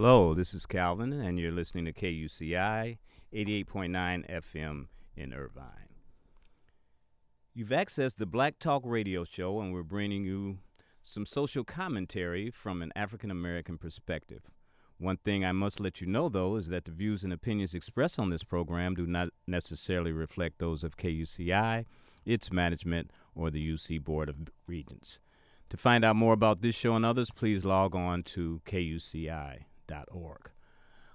Hello, this is Calvin, and you're listening to KUCI 88.9 FM in Irvine. You've accessed the Black Talk radio show, and we're bringing you some social commentary from an African American perspective. One thing I must let you know, though, is that the views and opinions expressed on this program do not necessarily reflect those of KUCI, its management, or the UC Board of Regents. To find out more about this show and others, please log on to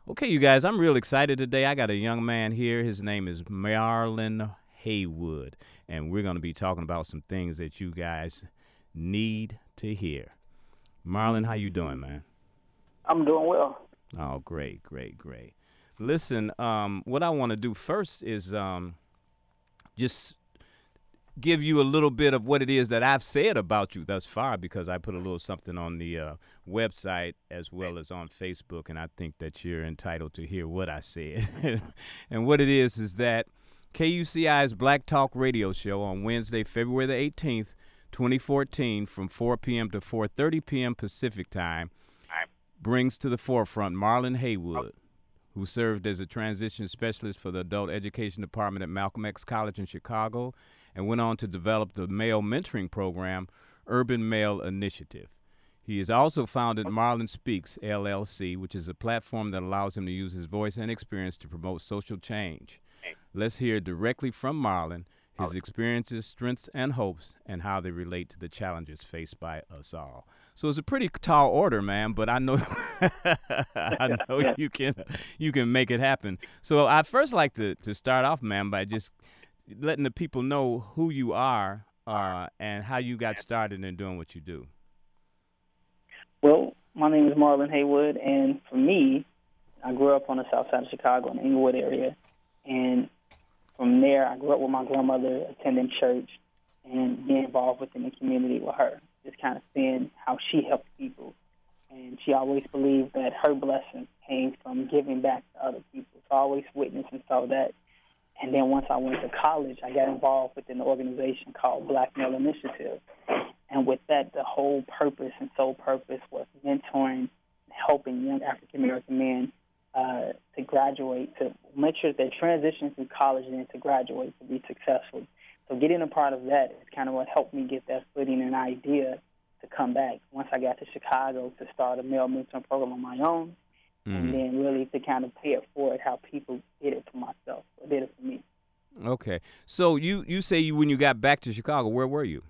Okay, you guys, I'm real excited today. I got a young man here. His name is Marlon Haywood, and we're going to be talking about some things that you guys need to hear. Marlon, how you doing, man? I'm doing well. Oh, great, great, great. Listen, um, what I want to do first is um, just give you a little bit of what it is that I've said about you thus far because I put a little something on the uh, website as well as on Facebook, and I think that you're entitled to hear what I said. and what it is is that KUCI's Black Talk radio show on Wednesday, February the 18th, 2014, from 4 p.m. to 4:30 p.m. Pacific time, brings to the forefront Marlon Haywood who served as a transition specialist for the Adult Education Department at Malcolm X College in Chicago and went on to develop the male mentoring program, Urban Male Initiative. He has also founded Marlon Speaks, LLC, which is a platform that allows him to use his voice and experience to promote social change. Let's hear directly from Marlon his experiences, strengths, and hopes, and how they relate to the challenges faced by us all. So it's a pretty tall order, man, but I know I know you can you can make it happen. So I'd first like to, to start off, man, by just letting the people know who you are uh, and how you got started in doing what you do. Well, my name is Marlon Haywood, and for me, I grew up on the south side of Chicago in the Englewood area. And from there, I grew up with my grandmother, attending church, and being involved within the community with her, just kind of seeing how she helped people. And she always believed that her blessing came from giving back to other people. So I always witnessed and saw that and then once I went to college, I got involved with an organization called Black Male Initiative. And with that, the whole purpose and sole purpose was mentoring, and helping young African American men uh, to graduate, to make sure that they transition through college and then to graduate to be successful. So getting a part of that is kind of what helped me get that footing and idea to come back. Once I got to Chicago to start a male mentoring program on my own, mm-hmm. and then really to kind of pay it forward how people did it for myself or did it for me. Okay, so you you say you when you got back to Chicago, where were you?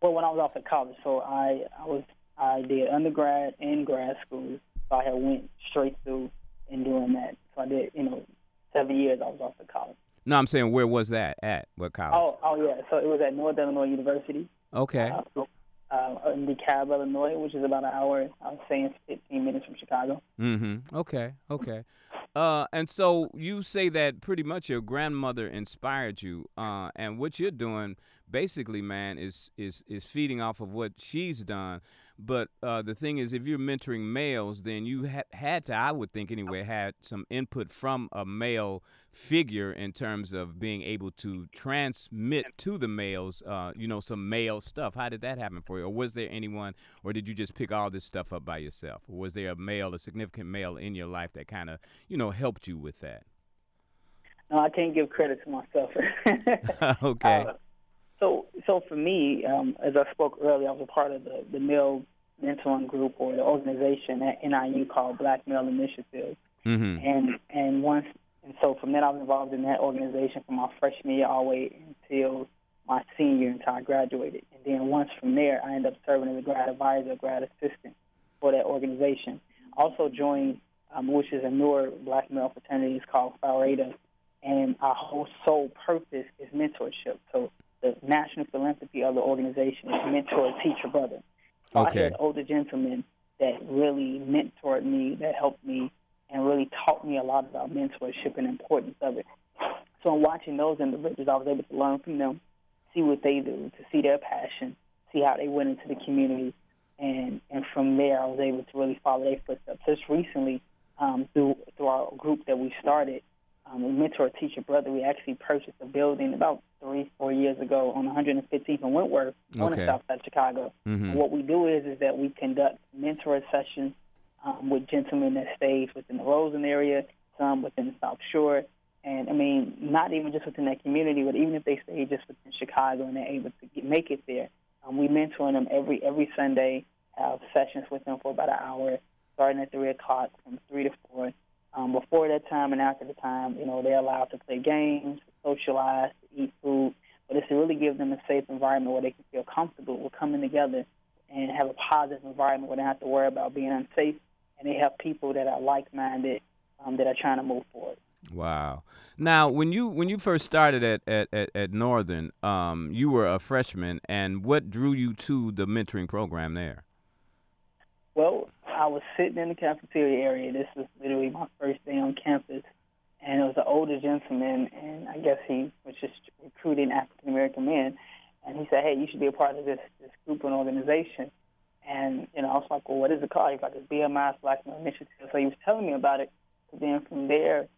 Well, when I was off at college, so I I was I did undergrad and grad school, so I had went straight through in doing that. So I did you know seven years I was off at college. No, I'm saying where was that at? What college? Oh, oh yeah. So it was at North Illinois University. Okay. Uh, uh, in DeKalb, Illinois, which is about an hour, I was saying 15 minutes from Chicago. Mm-hmm. Okay, okay. Uh, and so you say that pretty much your grandmother inspired you, uh, and what you're doing basically, man, is is is feeding off of what she's done. But uh, the thing is, if you're mentoring males, then you ha- had to, I would think anyway, had some input from a male figure in terms of being able to transmit to the males, uh, you know, some male stuff. How did that happen for you? Or was there anyone, or did you just pick all this stuff up by yourself? Or was there a male, a significant male in your life that kind of, you know, helped you with that? No, I can't give credit to myself. okay. Uh, so, so for me, um, as I spoke earlier, I was a part of the, the male mentoring group or the organization at NIU called Black Male Initiative. Mm-hmm. And and once and so from then I was involved in that organization from my freshman year all the way until my senior year until I graduated. And then once from there, I ended up serving as a grad advisor, grad assistant for that organization. Also joined, um, which is a newer black male fraternity, it's called Phi Eta, and our whole sole purpose is mentorship. So the national philanthropy of the organization is mentor, teacher, brother. So okay. I had older gentlemen that really mentored me, that helped me, and really taught me a lot about mentorship and the importance of it. So in watching those individuals, I was able to learn from them, see what they do, to see their passion, see how they went into the community, and and from there, I was able to really follow their footsteps. Just recently, um, through through our group that we started, um, a mentor teacher brother, we actually purchased a building about three, four years ago on 115th and Wentworth okay. on the south side of Chicago. Mm-hmm. what we do is is that we conduct mentor sessions um, with gentlemen that stays within the Roseland area, some within the South Shore. And I mean, not even just within that community, but even if they stay just within Chicago and they're able to get, make it there, um, we mentor them every every Sunday. Have sessions with them for about an hour, starting at three o'clock from three to four. Um, before that time and after the time, you know, they're allowed to play games, socialize, eat food, but it's to really give them a safe environment where they can feel comfortable with coming together and have a positive environment where they don't have to worry about being unsafe, and they have people that are like-minded um, that are trying to move forward. Wow. Now, when you when you first started at at, at, at Northern, um, you were a freshman, and what drew you to the mentoring program there? Well, I was sitting in the cafeteria area. This was literally my first day on campus, and it was an older gentleman, and I guess he was just recruiting African American men. And he said, "Hey, you should be a part of this this group and organization." And you know, I was like, "Well, what is it called?" He's like, "It's BMI's Black Male Initiative." So he was telling me about it. But then from there,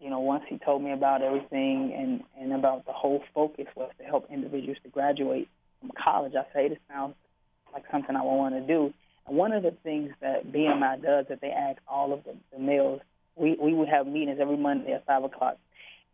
you know, once he told me about everything and and about the whole focus was to help individuals to graduate from college, I say this sounds like something I would want to do. One of the things that BMI does is that they ask all of the, the males, we we would have meetings every Monday at five o'clock,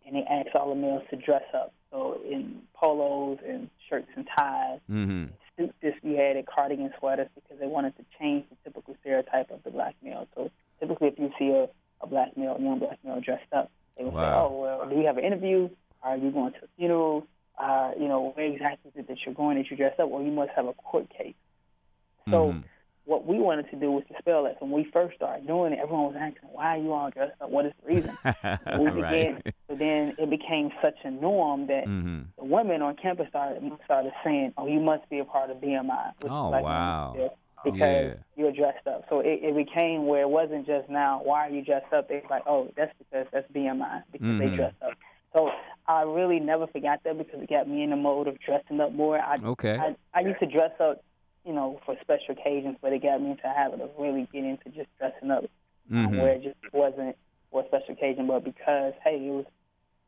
and they ask all the males to dress up. So in polos and shirts and ties, Mm-hmm. suits if you had it, cardigan sweaters, because they wanted to change the typical stereotype of the black male. So typically, if you see a, a black male, young black male dressed up, they would say, "Oh, well, do you have an interview? Are you going to a funeral? Uh, you know, where exactly is it that you're going that you dressed up? Well, you must have a court case." So Mhm. What we wanted to do was dispel that. So when we first started doing it, everyone was asking, "Why are you all dressed up? What is the reason?" we began, right. so then it became such a norm that Mm-hmm. the women on campus started started saying, "Oh, you must be a part of BMI." which Oh, Women's wow. Because Yeah. you're dressed up, so it, it became where it wasn't just now. Why are you dressed up? It's like, oh, that's because that's BMI because Mhm. they dressed up. So I really never forgot that because it got me in the mode of dressing up more. I Okay. I, I used to dress up, you know, for special occasions, but it got me into a habit of really getting into just dressing up, Mhm. where it just wasn't for a special occasion, but because hey, it was,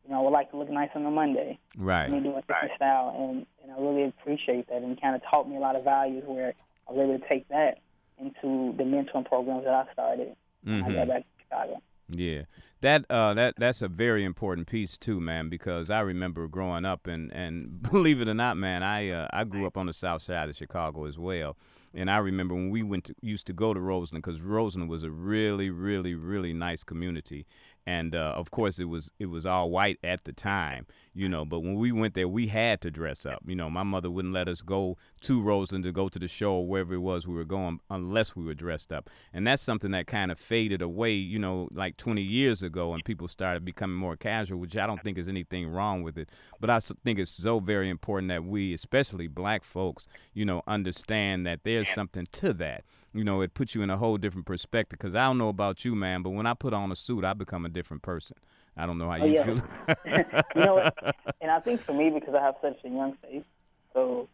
you know, I would like to look nice on a Monday. Right. me doing different style, and and I really appreciate that, and kind of taught me a lot of values where I was able to take that into the mentoring programs that I started when I got back to Chicago. Yeah. That uh that that's a very important piece too, man, because I remember growing up and and believe it or not, man, I uh, I grew up on the south side of Chicago as well. And I remember when we went to, used to go to Roseland because Roseland was a really, really, really nice community, and uh, of course it was it was all white at the time, you know. But when we went there, we had to dress up. You know, my mother wouldn't let us go to Roseland to go to the show or wherever it was we were going unless we were dressed up, and that's something that kind of faded away. You know, like 20 years ago, and people started becoming more casual, which I don't think is anything wrong with it. But I think it's so very important that we, especially black folks, you know, understand that there's something to that. You know, it puts you in a whole different perspective. Because I don't know about you, man, but when I put on a suit, I become a different person. I don't know how Oh, you yeah. feel. you know what? And I think for me, because I have such a young face, so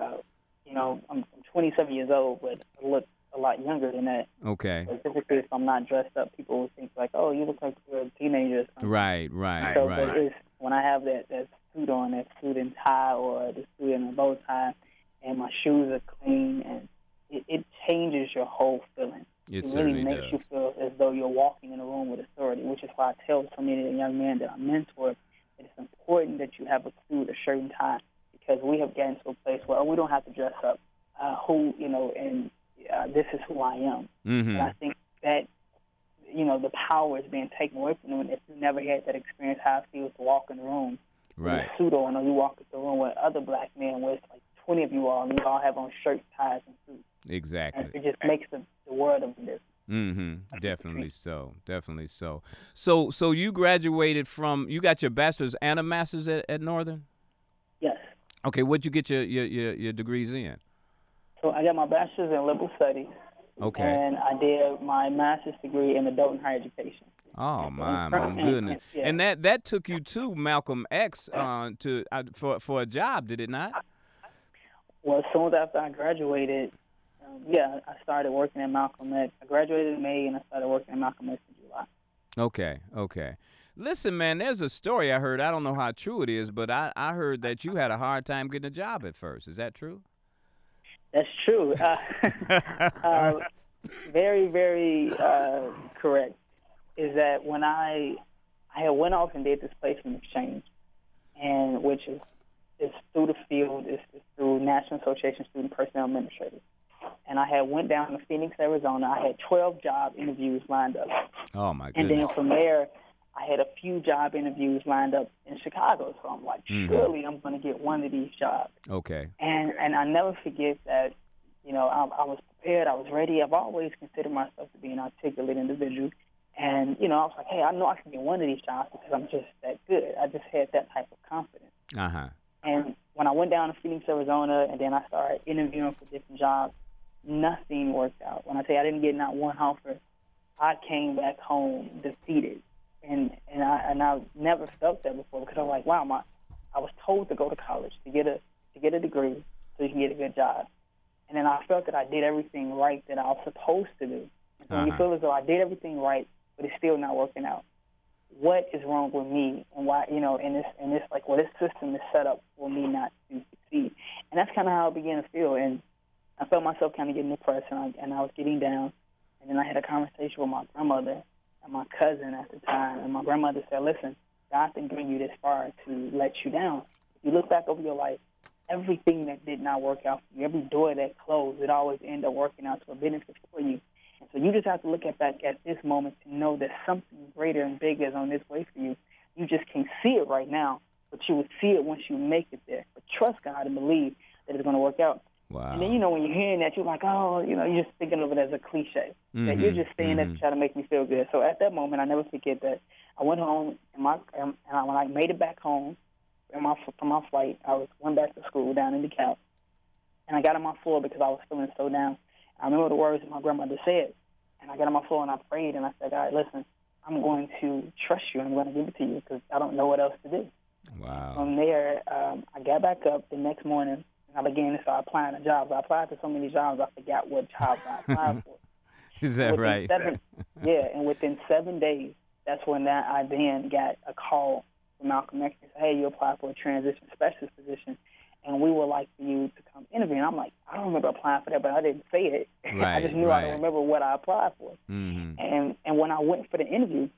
uh, you know, I'm, I'm 27 years old, but I look a lot younger than that. okay. So typically, if I'm not dressed up, people will think like, "Oh, you look like you're a teenager." Or something. Right, right, So, but it's when I have that that suit on, that suit and tie, or the suit and a bow tie, and my shoes are clean, and it, it changes your whole feeling. It really makes does. you feel as though you're walking in a room with authority, which is why I tell so many of the young men that I mentor that it's important that you have a suit, a shirt, and tie, because we have gotten to a place where we don't have to dress up. Uh, who you know, and uh, this is who I am. Mm-hmm. And I think that, you know, the power is being taken away from them. And if you never had that experience, how it feels to walk in the room Right. a suit on, or you walk into the room with other black men, where it's like 20 of you all, and you all have on shirts, ties, and suits. And Exactly. it just makes the, the world of a difference. Mm-hmm. Definitely so. Definitely so. So so you graduated from you got your bachelor's and a master's at, at Northern? Yes. Okay, what'd you get your, your, your, your degrees in? So I got my bachelor's in liberal studies, Okay. and I did my master's degree in adult and higher education. Oh my, my and- goodness! yeah. And that that took you to Malcolm X uh, to uh, for for a job, did it not? Well, as soon as after I graduated, yeah, I started working at Malcolm X. I graduated in May, and I started working at Malcolm X in July. Okay, okay. Listen, man, there's a story I heard. I don't know how true it is, but I, I heard that you had a hard time getting a job at first. Is that true? That's true. Uh, uh, very, very uh, correct. Is that when I I went off and did this placement exchange, and which is is through the field, it's, it's through National Association of Student Personnel Administrators, and I had went down to Phoenix, Arizona. I had 12 job interviews lined up, Oh my goodness! and then from there, I had a few job interviews lined up in Chicago. So I'm like, Mhm. surely I'm going to get one of these jobs. Okay. And and I never forget that, you know, I, I was prepared, I was ready. I've always considered myself to be an articulate individual. And, you know, I was like, hey, I know I can get one of these jobs because I'm just that good. I just had that type of confidence. Uh huh. And when I went down to Phoenix, Arizona, and then I started interviewing for different jobs, nothing worked out. When I say I didn't get not one offer, I came back home defeated, and and I and I never felt that before because I was like, wow, my I was told to go to college to get a to get a degree so you can get a good job, and then I felt that I did everything right that I was supposed to do. And so when you Uh-huh. feel as though I did everything right, but it's still not working out, what is wrong with me? And why you know and this and this like well this system is set up for me not to succeed. And that's kind of how I began to feel. And I felt myself kind of getting depressed and I, and I was getting down and then I had a conversation with my grandmother and my cousin at the time and my grandmother said listen God didn't bring you this far to let you down if you look back over your life everything that did not work out for you every door that closed it always ended up working out to a benefit for you and so you just have to look at back at this moment to know that something greater and bigger is on this way for you. You just can't see it right now, but you will see it once you make it there. But trust God and believe that it's going to work out. Wow. And then you know when you're hearing that, you're like, oh, you know, you're just thinking of it as a cliche. That you're just saying that mhm. to try to make me feel good. So at that moment, I never forget that I went home and my and I, when I made it back home, from my from my flight, I was went back to school down in DeKalb, and I got on my floor because I was feeling so down. I remember the words that my grandmother said, and I got on my floor and I prayed and I said, God, listen, I'm going to trust you. I'm going to give it to you because I don't know what else to do. Wow. From there, um, I got back up the next morning I began to start applying to jobs. I applied to so many jobs, I forgot what jobs I applied for. Is that Within right? Seven, yeah, and within seven days, that's when that I then got a call from Malcolm X and said, "Hey, you applied for a transition specialist position, and we would like for you to come interview." And I'm like, I don't remember applying for that, but I didn't say it. I just knew I don't remember what I applied for. hmm And and when I went for the interview,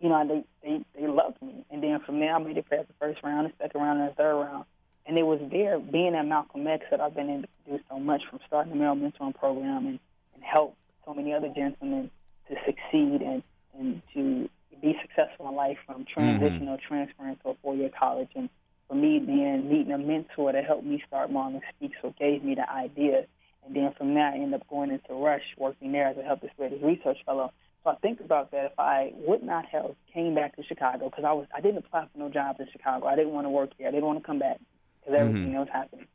you know, they they they loved me. And then from there, I made it past the first round, the second round, and the third round. And it was there, being at Malcolm X, that I've been able to do so much from starting the male mentoring program and, and help so many other gentlemen to succeed and and to be successful in life from transition or mm-hmm. transferring to a four-year college. And for me, then meeting a mentor that helped me start Marlon Speaks, so gave me the idea. And then from there, I ended up going into Rush, working there as a health disparities research fellow. So I think about that. If I would not have came back to Chicago, because I was I didn't apply for no jobs in Chicago. I didn't want to work here. I didn't want to come back because everything else happened.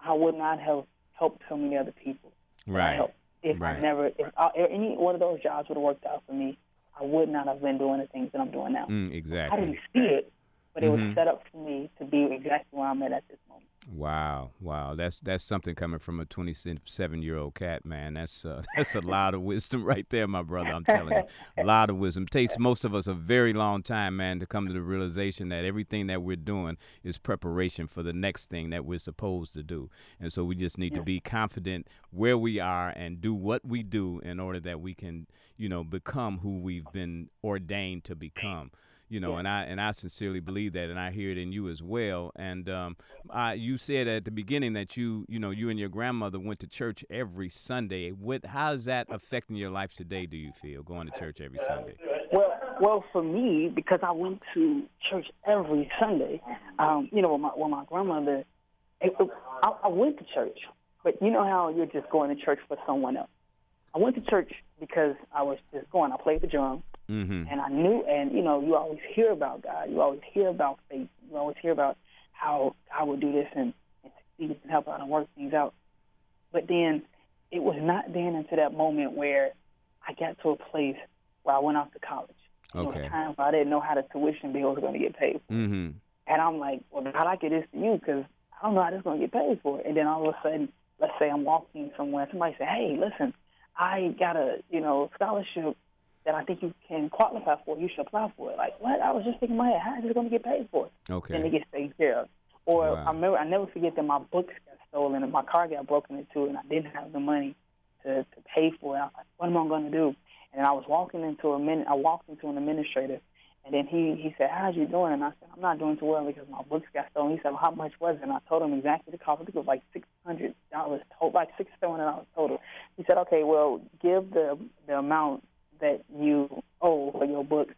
I would not have helped so many other people. Right. If Right. I never, if I, any one of those jobs would have worked out for me, I would not have been doing the things that I'm doing now. Mm, I exactly. didn't see it, but it Mhm. was set up for me to be exactly where I'm at at this moment. Wow, wow, that's that's something coming from a 27 year old cat, man. That's uh, that's a lot of wisdom right there, my brother. I'm telling you, a lot of wisdom. takes most of us a very long time, man, to come to the realization that everything that we're doing is preparation for the next thing that we're supposed to do. And so we just need to be confident where we are and do what we do in order that we can, you know, become who we've been ordained to become you know, and I and I sincerely believe that, and I hear it in you as well. And um, I, you said at the beginning that you, you know, you and your grandmother went to church every Sunday. What, how is that affecting your life today? Do you feel going to church every Sunday? Well, well, for me, because I went to church every Sunday, um, you know, with my, with my grandmother, it, it, I, I went to church, but you know how you're just going to church for someone else. I went to church because I was just going. I played the drum, Mm-hmm. and I knew, and you know, you always hear about God. You always hear about faith. You always hear about how God will do this and, and succeed and help out and work things out. But then it was not then until that moment where I got to a place where I went off to college. Okay. was times where I didn't know how the tuition bill was going to get paid. Mm-hmm. And I'm like, well, God, I get this to you because I don't know how this is going to get paid for. And then all of a sudden, let's say I'm walking somewhere, somebody say, hey, listen, I got a you know scholarship that I think you can qualify for. You should apply for it. Like what? I was just thinking my head, how is this going to get paid for? Okay. Then it gets taken care of. Or Wow. I remember, I never forget that my books got stolen and my car got broken into, and I didn't have the money to, to pay for it. I was like, what am I going to do? And I was walking into a min. I walked into an administrator, and then he he said, "How's you doing?" And I said, "I'm not doing too well because my books got stolen." He said, well, "How much was it?" And I told him exactly the cost. I think it was like six hundred dollars total, like six seven hundred dollars total. He said, "Okay, well, give the the amount that you owe for your books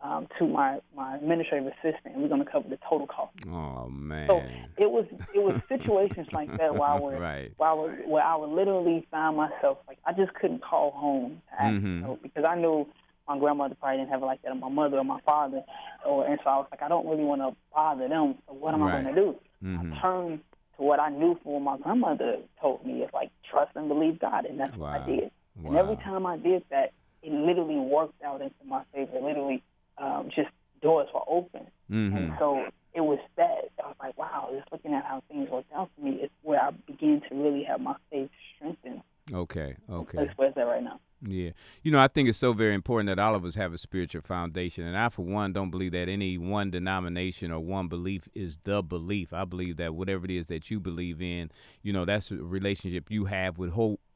um, to my my administrative assistant, and we're going to cover the total cost." Oh man. So it was it was situations like that where I would Right. where I would where I would literally find myself like I just couldn't call home to ask Mhm. for help because I knew my grandmother probably didn't have it like that, or my mother or my father, or and so I was like I don't really want to bother them. So what am I going to do? Mhm. I turned to what I knew from what my grandmother told me. It's like trust and believe God, and that's what I did. And every time I did that, it literally worked out into my favor. Literally, um, just doors were open. And Mhm. so it was that I was like, wow, just looking at how things worked out for me is where I began to really have my faith strengthened. Okay. Okay. That's where it's at right now. Yeah. You know, I think it's so very important that all of us have a spiritual foundation. And I, for one, don't believe that any one denomination or one belief is the belief. I believe that whatever it is that you believe in, you know, that's a relationship you have with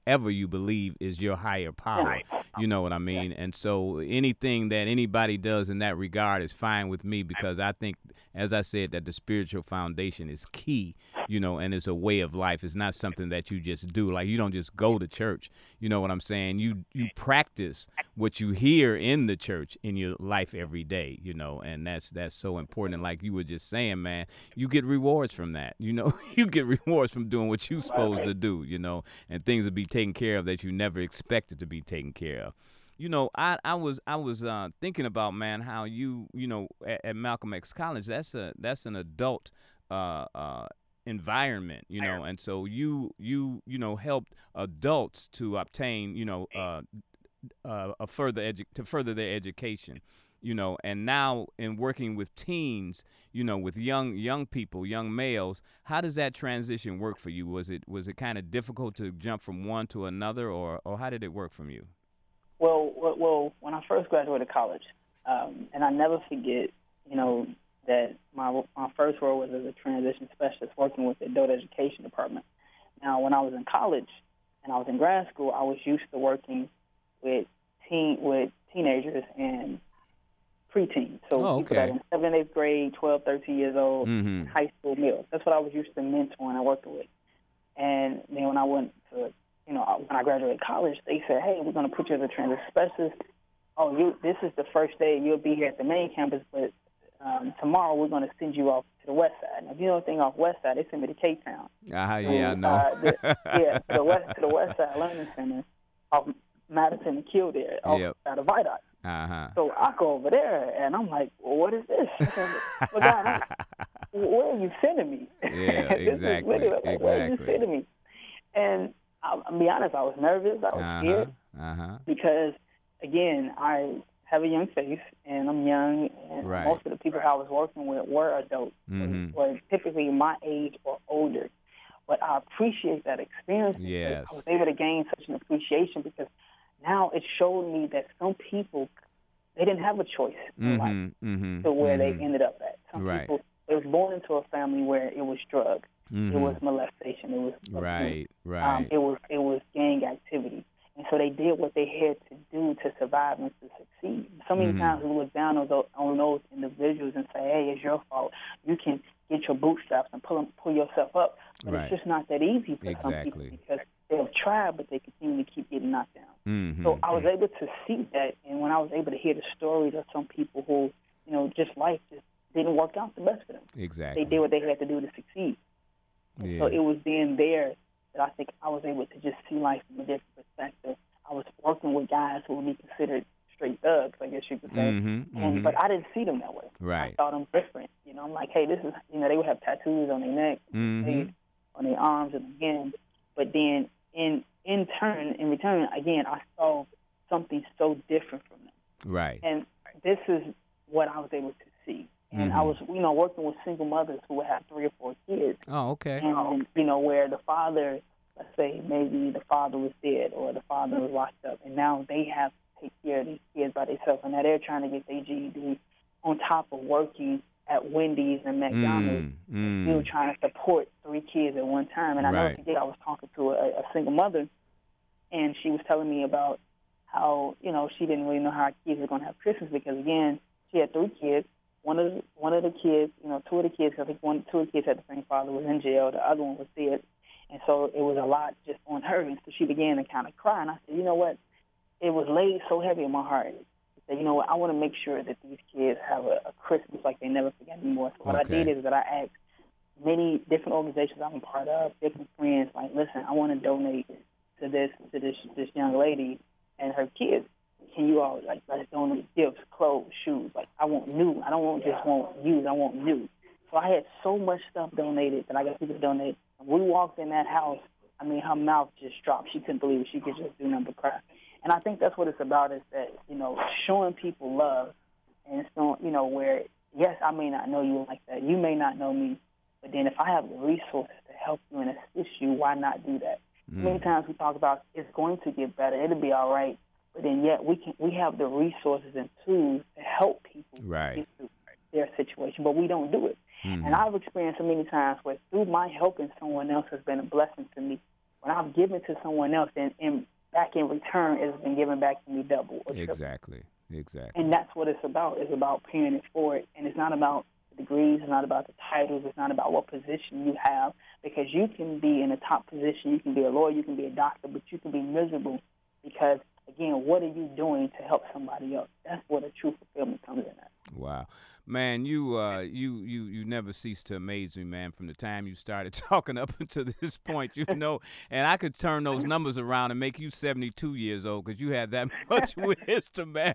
whoever you believe is your higher power. You know what I mean? And so anything that anybody does in that regard is fine with me because I think, as I said, that the spiritual foundation is key, you know, and it's a way of life. It's not something that you just do. Like you don't just go to church. You know what I'm saying? You you practice what you hear in the church in your life every day, you know, and that's that's so important. And like you were just saying, man, you get rewards from that. You know, you get rewards from doing what you're supposed to do, you know, and things will be taken care of that you never expected to be taken care of. You know, I, I was I was uh, thinking about man how you you know at, at Malcolm X College that's a that's an adult uh, uh, environment you know and so you you you know helped adults to obtain you know uh, uh, a further edu- to further their education you know and now in working with teens you know with young young people young males how does that transition work for you was it was it kind of difficult to jump from one to another or or how did it work from you Well, well, well when I first graduated college, um, and I never forget, you know, that my my first role was as a transition specialist working with the adult education department. Now, when I was in college and I was in grad school, I was used to working with teen with teenagers and preteens. So Oh, people that are in seventh, eighth grade, 12, 13 years old, Mhm. high school males. That's what I was used to mentoring and working with. And then when I went to, you know, when I graduated college, they said, "Hey, we're going to put you as a transition specialist. Oh, you, this is the first day you'll be here at the main campus, but um, tomorrow we're going to send you off to the west side. Now, if you know anything off west side, they send me to K-Town. Ah, yeah, I know. Uh, the, yeah, to the west to the west side learning center off Madison and Kildare, off Yep. out of Vidoc. Uh huh. So I go over there and I'm like, well, what is this? Well, God, I'm- where are you sending me? Yeah, This is exactly, Where are you exactly. sending me? And I'll, I'll be honest, I was nervous. I was Uh scared huh. Uh huh. because, again, I have a young face and I'm young, and Right. most of the people I was working with were adults, Mhm. were typically my age or older. But I appreciate that experience. Yes. I was able to gain such an appreciation because now it showed me that some people they didn't have a choice in Mm-hmm. Mm-hmm. to where they ended up at. Some Right. people they was born into a family where it was drugs, mm-hmm. it was molestation, it was abuse, Right. um, Right. it was it was gang activity, and so they did what they had to do to survive and to succeed. So many Mhm. times we look down on those, on those individuals and say, "Hey, it's your fault. You can get your bootstraps and pull 'em- pull yourself up." But Right. it's just not that easy for some people Exactly. because they have tried, but they continue to keep getting knocked down. mm-hmm. So I was able to see that, and when I was able to hear the stories of some people who, you know, just life just didn't work out the best for them. exactly. They did what they had to do to succeed. Yeah. So it was then there that I think I was able to just see life from a different perspective. I was working with guys who would be considered straight thugs, I guess you could say. Mm-hmm. And but I didn't see them that way. Right. I saw them different. You know, I'm like, hey, this is you know, they would have tattoos on their neck, Mhm. on their arms and their hands. But then in in turn, in return, again, I saw something so different from them. Right. And this is what I was able to see. And I Mhm. was, you know, working with single mothers who would have three or four kids Oh, okay. and you know where the father, let's say maybe the father was dead or the father was locked up, and now they have to take care of these kids by themselves, and now they're trying to get their GED on top of working at Wendy's and McDonald's, Mm, mm. trying to support three kids at one time. And I never Right. forget, I was talking to a, a single mother, and she was telling me about how you know she didn't really know how her kids were going to have Christmas because again she had three kids. One of the, one of the kids, you know, two of the kids, I think one two of the kids had the same father was in jail. The other one was dead, and so it was a lot just on her. And so she began to kind of cry. And I said, you know what? It was laid so heavy in my heart. Said, you know what? I want to make sure that these kids have a, a Christmas like they never forget anymore. So what Okay. I did is that I asked many different organizations I'm a part of, different friends, like, listen, I want to donate to this to this this young lady and her kids. Can you all like let's donate gifts, clothes, shoes? Like I want new. I don't want just want used. I want new. So I had so much stuff donated that I got people to donate. When we walked in that house, I mean, her mouth just dropped. She couldn't believe it. She could just do nothing but cry. And I think that's what it's about is that, you know, showing people love and not, you know, where, yes, I may not know you like that. You may not know me. But then if I have the resources to help you and assist you, why not do that? Many times we talk about it's going to get better. It'll be all right. But then yet we can we have the resources and tools to help people Right. get through their situation, but we don't do it. Mhm. And I've experienced so many times where through my helping someone else has been a blessing to me. When I've given to someone else, and, and back in return, it's been given back to me double. Exactly. Exactly. And that's what it's about. It's about paying it forward. And it's not about the degrees, it's not about the titles, it's not about what position you have. Because you can be in a top position, you can be a lawyer, you can be a doctor, but you can be miserable because, again, what are you doing to help somebody else? That's where the true fulfillment comes in at. Wow. Man, you uh you you you never cease to amaze me, man, from the time you started talking up until this point, you know. And I could turn those numbers around and make you 72 years old cuz you had that much wisdom, man.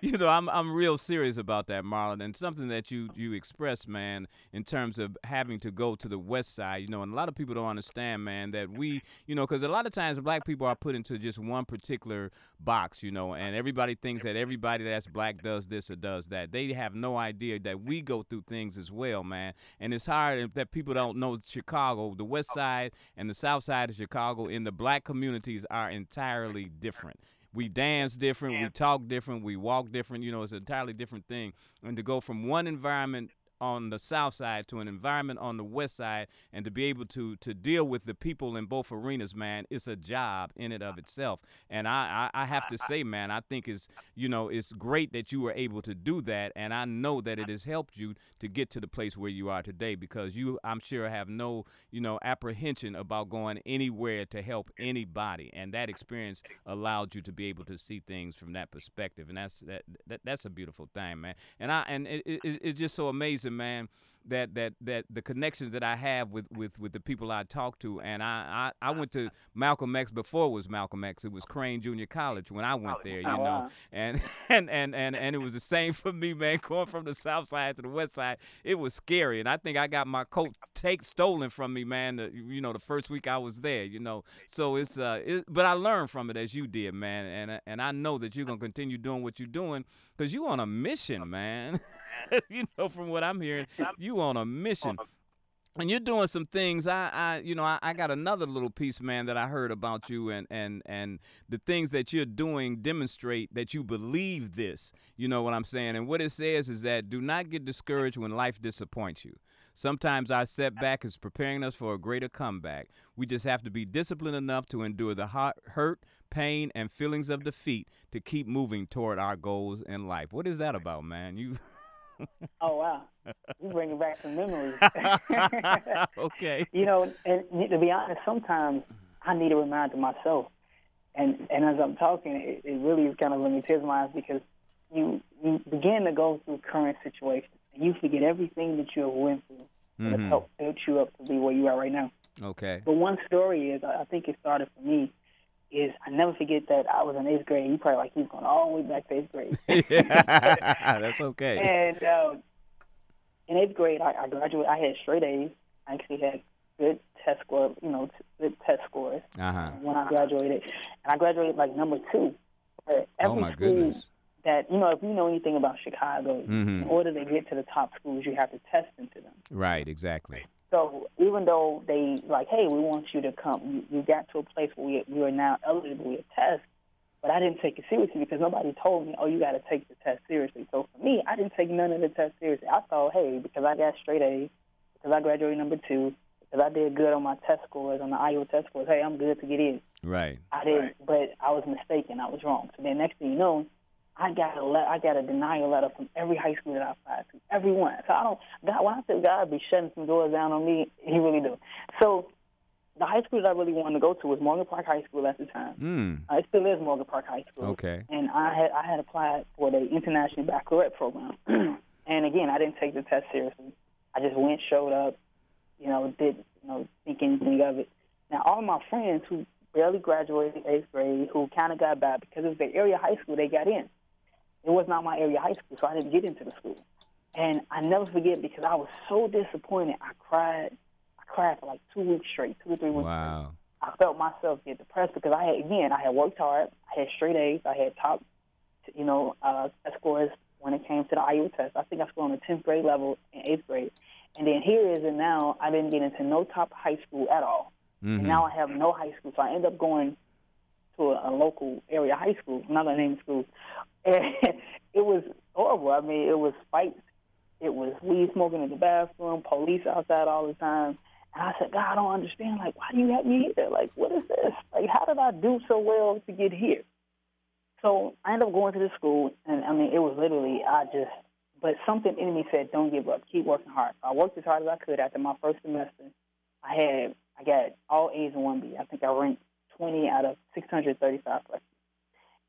You know, I'm I'm real serious about that, Marlon, and something that you you expressed, man, in terms of having to go to the west side, you know, and a lot of people don't understand, man, that we, you know, cuz a lot of times black people are put into just one particular box, you know, and everybody thinks that everybody that's black does this or does that. They have no idea that we go through things as well, man. And it's hard that people don't know Chicago, the west side and the south side of Chicago in the black communities are entirely different. We dance different, we talk different, we walk different, you know, it's an entirely different thing. And to go from one environment on the south side to an environment on the west side and to be able to to deal with the people in both arenas man it's a job in and of itself. And I, I i have to say man i think it's you know it's great that you were able to do that and i know that it has helped you to get to the place where you are today because you i'm sure have no you know apprehension about going anywhere to help anybody and that experience allowed you to be able to see things from that perspective and that's that, that that's a beautiful thing man. And i and it, it, it's just so amazing man that that that the connections that I have with with with the people I talk to, and I I, I went to Malcolm X before it was Malcolm X. It was Crane Junior College when I went there, you Oh, know, and and and and and it was the same for me, man. Going from the south side to the west side, it was scary, and I think I got my coat take stolen from me, man. The, you know, the first week I was there, you know. So it's uh, it, but I learned from it as you did, man, and and I know that you're gonna continue doing what you're doing because you're on a mission, man. you know, from what I'm hearing, you on a mission. And you're doing some things. I, I you know, I, I got another little piece, man, that I heard about you, and and and the things that you're doing demonstrate that you believe this. You know what I'm saying? And what it says is that do not get discouraged when life disappoints you. Sometimes our setback is preparing us for a greater comeback. We just have to be disciplined enough to endure the hurt, pain, and feelings of defeat to keep moving toward our goals in life. What is that about, man? You Oh wow, you bringing back some memories. okay? you know, and to be honest, sometimes I need a reminder myself. And and as I'm talking, it, it really is kind of me tears my eyes because you you begin to go through current situations and you forget everything that you have went through that have Mhm. helped build you up to be where you are right now. Okay. But one story is, I think it started for me, is I never forget that I was in eighth grade. You probably like he's going all the way back to eighth grade. That's okay. And um, in eighth grade, I, I graduated. I had straight A's. I actually had good test score, you know, t- good test scores Uh huh. when I graduated. And I graduated like number two. But Oh my school goodness. that you know, if you know anything about Chicago, in Mhm. order to get to the top schools, you have to test into them. Right. Exactly. So even though they like, hey, we want you to come, you, you got to a place where we, we are now eligible to test. But I didn't take it seriously because nobody told me, oh, you got to take the test seriously. So for me, I didn't take none of the tests seriously. I thought, hey, because I got straight A's, because I graduated number two, because I did good on my test scores, on the Iowa test scores, hey, I'm good to get in. Right. I didn't, but I was mistaken. I was wrong. So then next thing you know, I got a le- I got a denial letter from every high school that I applied to, everyone. So I don't God. When I say God be shutting some doors down on me, He really do. So the high school that I really wanted to go to was Morgan Park High School at the time. Mm. Uh, it still is Morgan Park High School. Okay. And I had I had applied for the international baccalaureate program, and again I didn't take the test seriously. I just went, showed up, you know, didn't you know think anything of it. Now all of my friends who barely graduated eighth grade, who kind of got back because it was the area high school they got in. It was not my area high school, so I didn't get into the school. And I never forget because I was so disappointed. I cried. I cried for like two weeks straight, two or three weeks. Wow. I felt myself get depressed because I had again I had worked hard, I had straight A's, I had top, you know, uh, scores when it came to the Iowa test. I think I scored on the tenth grade level in eighth grade, and then here is and now I didn't get into no top high school at all, Mhm. and now I have no high school, so I end up going to a, a local area high school, gonna name school, and it was horrible. I mean, it was fights, it was weed smoking in the bathroom, police outside all the time. And I said, God, I don't understand. Like, why do you have me here? Like, what is this? Like, how did I do so well to get here? So I ended up going to the school, and I mean, it was literally, I just, but something in me said, don't give up, keep working hard. So I worked as hard as I could after my first semester. I had, I got all A's and one B. I think I ranked 20 out of 635 questions.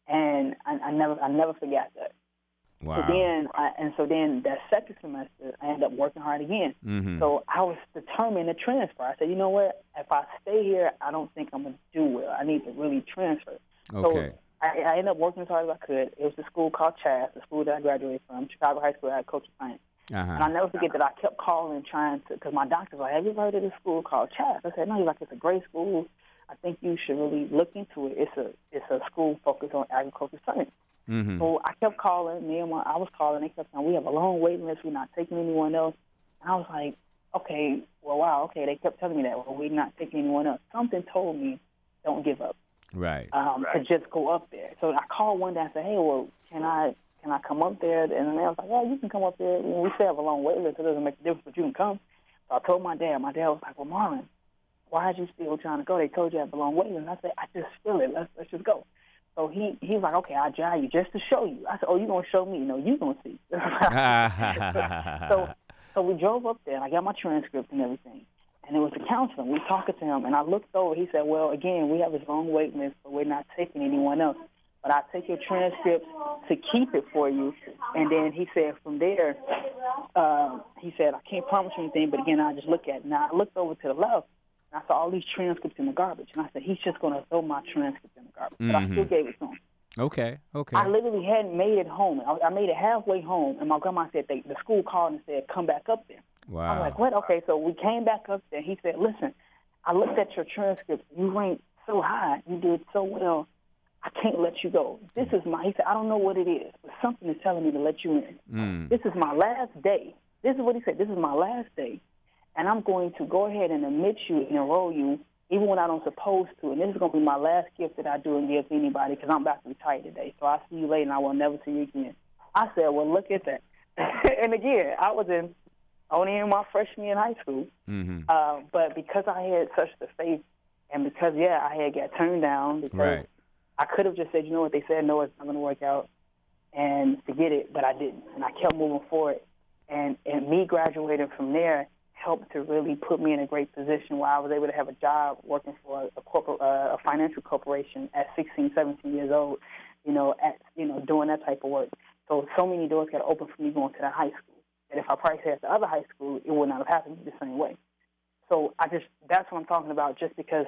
And I, I never, I never forgot that. Wow. So then, I, and so then that second semester, I ended up working hard again. Mhm. So I was determined to transfer. I said, you know what? If I stay here, I don't think I'm gonna do well. I need to really transfer. Okay. So I, I ended up working as hard as I could. It was a school called Chas, the school that I graduated from, Chicago High School. I had coach of science. And I Uh-huh. never forget that I kept calling, trying to, because my doctor was like, "Have you heard of this school called Chas?" I said, "No." He's like, "It's a great school. I think you should really look into it. It's a it's a school focused on agricultural science." Mhm. So I kept calling. Me and my I was calling. They kept saying, "We have a long waiting list. We're not taking anyone else." And I was like, "Okay, well, wow, okay." They kept telling me that. Well, we're not taking anyone else. Something told me, "Don't give up." Right. um, to just go up there. So I called one day and said, "Hey, well, can I can I come up there?" And then they was like, "Yeah, you can come up there. You know, we still have a long wait list. It doesn't make a difference, but you can come." So I told my dad. My dad was like, "Well, Marlon, why are you still trying to go? They told you I have a long wait list." I said, "I just feel it. Let's let's just go." So he he was like, "Okay, I'll drive you just to show you." I said, "Oh, you gonna show me? No, you gonna see." so so we drove up there, and I got my transcript and everything. And it was the counselor. We talking to him, and I looked over. He said, "Well, again, we have this long wait list, but we're not taking anyone else. But I take your transcript to keep it for you." And then he said, from there, uh, he said, "I can't promise you anything, but again, I'll just look at it." Now I looked over to the left, and I saw all these transcripts in the garbage, and I said, "He's just going to throw my transcript in the garbage." But I still Mhm. gave it to him. okay. Okay. I literally hadn't made it home. I, I made it halfway home, and my grandma said they, the school called and said, "Come back up there." wow. I'm like, what? Okay, so we came back up there. He said, listen, I looked at your transcript. You ranked so high. You did so well. I can't let you go. This is my, he said, I don't know what it is, but something is telling me to let you in. Mm. This is my last day. This is what he said. This is my last day. And I'm going to go ahead and admit you and enroll you, even when I don't supposed to. And this is going to be my last gift that I do and give to anybody because I'm about to retire today. So I'll see you later and I will never see you again. I said, well, look at that. and again, I was in only in my freshman year in high school. Mhm. Uh, but because I had such the faith, and because yeah, I had got turned down because Right. I could have just said, you know what, they said no, it's not going to work out, and forget it. But I didn't, and I kept moving forward. And and me graduating from there helped to really put me in a great position where I was able to have a job working for a corporate, uh, a financial corporation at 16, 17 years old. You know, at you know doing that type of work. So so many doors got open for me going to that high school. And if I probably stayed at the other high school, it would not have happened the same way. So I just that's what I'm talking about. Just because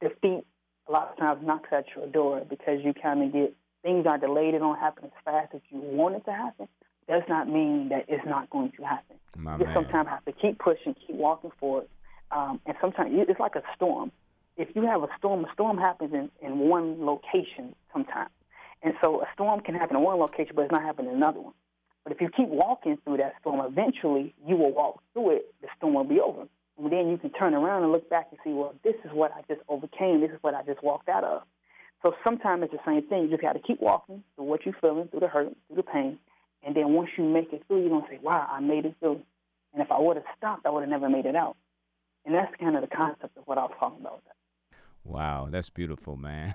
defeat a lot of times knocks at your door because you kind of get things are delayed. It don't happen as fast as you want it to happen. Does not mean that it's not going to happen. My you man. sometimes have to keep pushing, keep walking forward. Um, and sometimes you- it's like a storm. If you have a storm, a storm happens in, in one location sometimes. And so a storm can happen in one location, but it's not happening in another one. But if you keep walking through that storm, eventually you will walk through it. The storm will be over. And then you can turn around and look back and see, well, this is what I just overcame. This is what I just walked out of. So sometimes it's the same thing. You just got to keep walking through what you're feeling, through the hurt, through the pain. And then once you make it through, you're going to say, wow, I made it through. And if I would have stopped, I would have never made it out. And that's kind of the concept of what I was talking about. Wow, that's beautiful, man.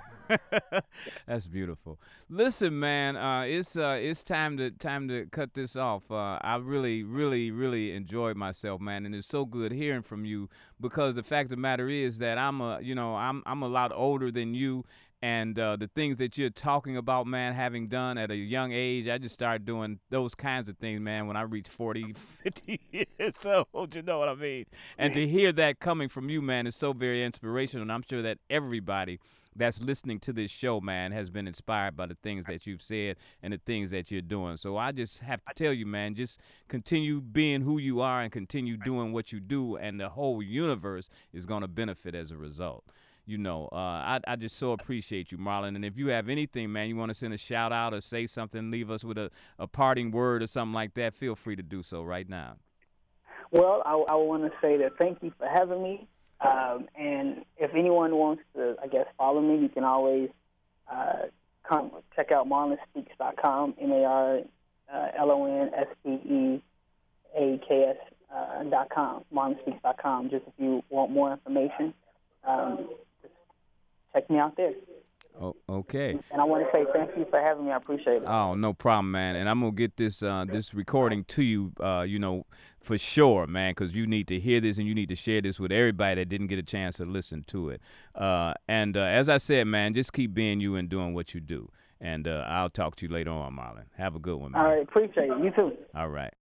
that's beautiful. Listen, man, uh, it's uh, it's time to time to cut this off. Uh, I really, really, really enjoyed myself, man, and it's so good hearing from you because the fact of the matter is that I'm a, you know, I'm I'm a lot older than you, and uh, the things that you're talking about, man, having done at a young age, I just started doing those kinds of things, man, when I reached 40, 50 years old, you know what I mean? And to hear that coming from you, man, is so very inspirational. And I'm sure that everybody that's listening to this show, man, has been inspired by the things that you've said and the things that you're doing. So I just have to tell you, man, just continue being who you are and continue doing what you do, and the whole universe is going to benefit as a result you know, uh, I, I just so appreciate you, Marlon. And if you have anything, man, you want to send a shout out or say something, leave us with a, a parting word or something like that, feel free to do so right now. Well, I, I want to say that thank you for having me. Um, and if anyone wants to, I guess, follow me, you can always uh, come check out marlonspeaks.com, M A R L O N S P E A K S uh, dot com, marlonspeaks.com, just if you want more information. Um, check me out there. Oh, okay. And I want to say thank you for having me. I appreciate it. Oh, no problem, man. And I'm gonna get this uh, this recording to you, uh, you know, for sure, man, because you need to hear this and you need to share this with everybody that didn't get a chance to listen to it. Uh, and uh, as I said, man, just keep being you and doing what you do. And uh, I'll talk to you later on, Marlon. Have a good one, man. All right, appreciate it. You too. All right.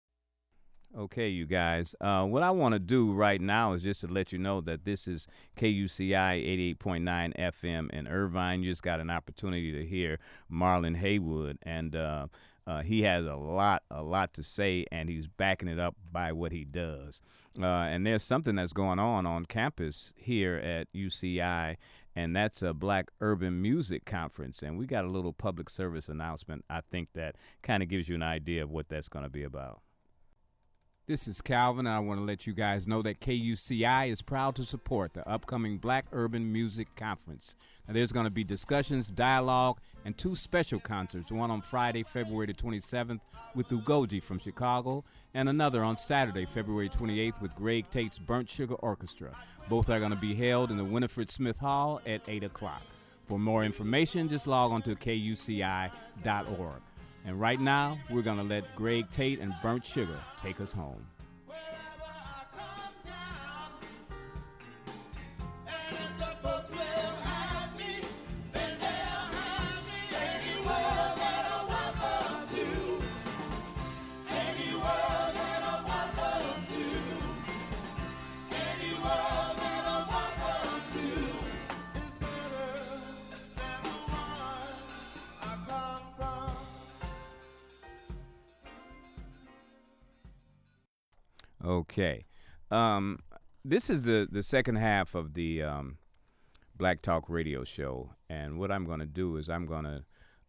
Okay, you guys. Uh, what I want to do right now is just to let you know that this is KUCI 88.9 FM in Irvine. You just got an opportunity to hear Marlon Haywood, and uh, uh, he has a lot, a lot to say, and he's backing it up by what he does. Uh, and there's something that's going on on campus here at UCI, and that's a Black Urban Music Conference. And we got a little public service announcement. I think that kind of gives you an idea of what that's going to be about. This is Calvin, and I want to let you guys know that KUCI is proud to support the upcoming Black Urban Music Conference. Now, there's going to be discussions, dialogue, and two special concerts one on Friday, February the 27th, with Ugoji from Chicago, and another on Saturday, February 28th, with Greg Tate's Burnt Sugar Orchestra. Both are going to be held in the Winifred Smith Hall at 8 o'clock. For more information, just log on to kuci.org. And right now, we're going to let Greg Tate and Burnt Sugar take us home. Okay. Um, this is the, the second half of the um, Black Talk radio show. And what I'm going to do is I'm going to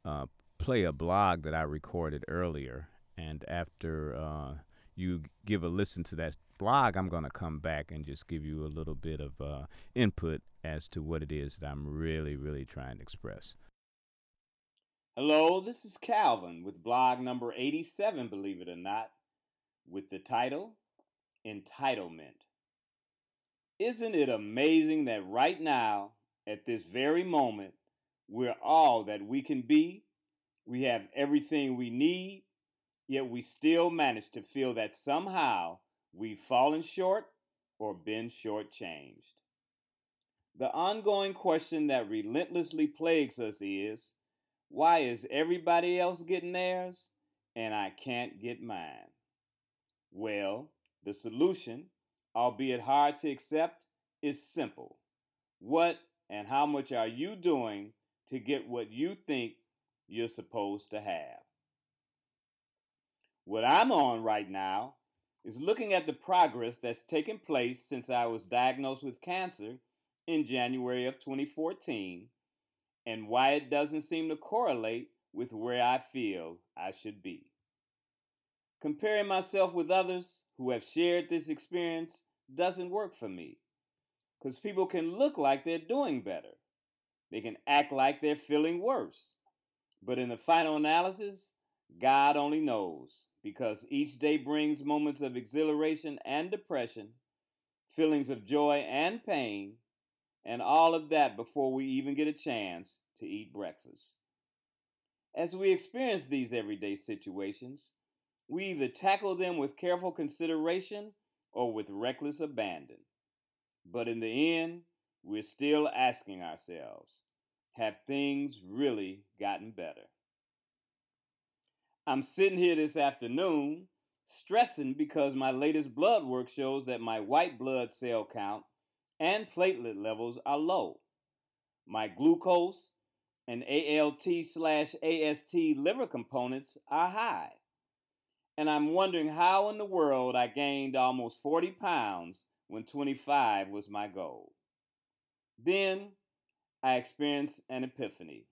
uh, play a blog that I recorded earlier. And after uh, you give a listen to that blog, I'm going to come back and just give you a little bit of uh, input as to what it is that I'm really, really trying to express. Hello, this is Calvin with blog number 87, believe it or not, with the title entitlement. Isn't it amazing that right now, at this very moment, we're all that we can be? We have everything we need, yet we still manage to feel that somehow we've fallen short or been shortchanged. The ongoing question that relentlessly plagues us is why is everybody else getting theirs and I can't get mine? Well, the solution, albeit hard to accept, is simple. What and how much are you doing to get what you think you're supposed to have? What I'm on right now is looking at the progress that's taken place since I was diagnosed with cancer in January of 2014 and why it doesn't seem to correlate with where I feel I should be. Comparing myself with others who have shared this experience doesn't work for me. Because people can look like they're doing better, they can act like they're feeling worse. But in the final analysis, God only knows because each day brings moments of exhilaration and depression, feelings of joy and pain, and all of that before we even get a chance to eat breakfast. As we experience these everyday situations, we either tackle them with careful consideration or with reckless abandon. But in the end, we're still asking ourselves have things really gotten better? I'm sitting here this afternoon stressing because my latest blood work shows that my white blood cell count and platelet levels are low. My glucose and ALT slash AST liver components are high. And I'm wondering how in the world I gained almost 40 pounds when 25 was my goal. Then I experienced an epiphany.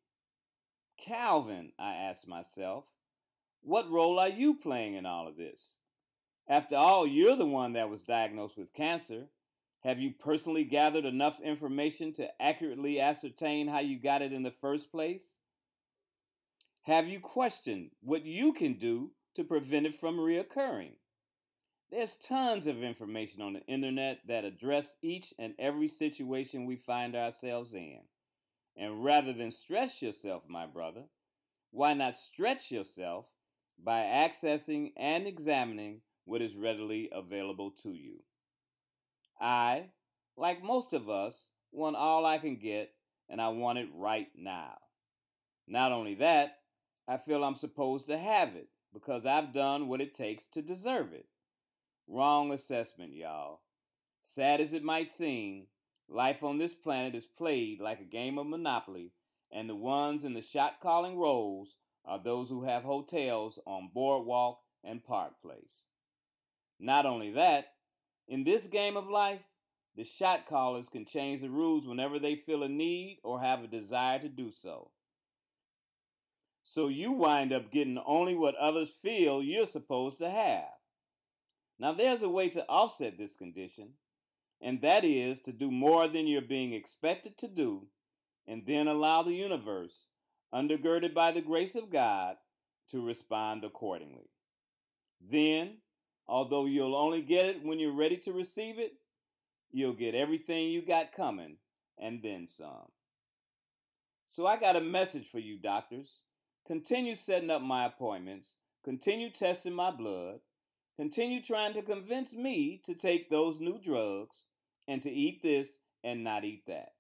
Calvin, I asked myself, what role are you playing in all of this? After all, you're the one that was diagnosed with cancer. Have you personally gathered enough information to accurately ascertain how you got it in the first place? Have you questioned what you can do to prevent it from reoccurring? There's tons of information on the internet that address each and every situation we find ourselves in. And rather than stress yourself, my brother, why not stretch yourself by accessing and examining what is readily available to you. I, like most of us, want all I can get, and I want it right now. Not only that, I feel I'm supposed to have it because I've done what it takes to deserve it. Wrong assessment, y'all. Sad as it might seem, life on this planet is played like a game of Monopoly, and the ones in the shot calling roles are those who have hotels on Boardwalk and Park Place. Not only that, in this game of life, the shot callers can change the rules whenever they feel a need or have a desire to do so. So you wind up getting only what others feel you're supposed to have. Now, there's a way to offset this condition, and that is to do more than you're being expected to do, and then allow the universe undergirded by the grace of God, to respond accordingly. Then, although you'll only get it when you're ready to receive it, you'll get everything you got coming and then some. So, I got a message for you, doctors. Continue setting up my appointments, continue testing my blood, continue trying to convince me to take those new drugs and to eat this and not eat that.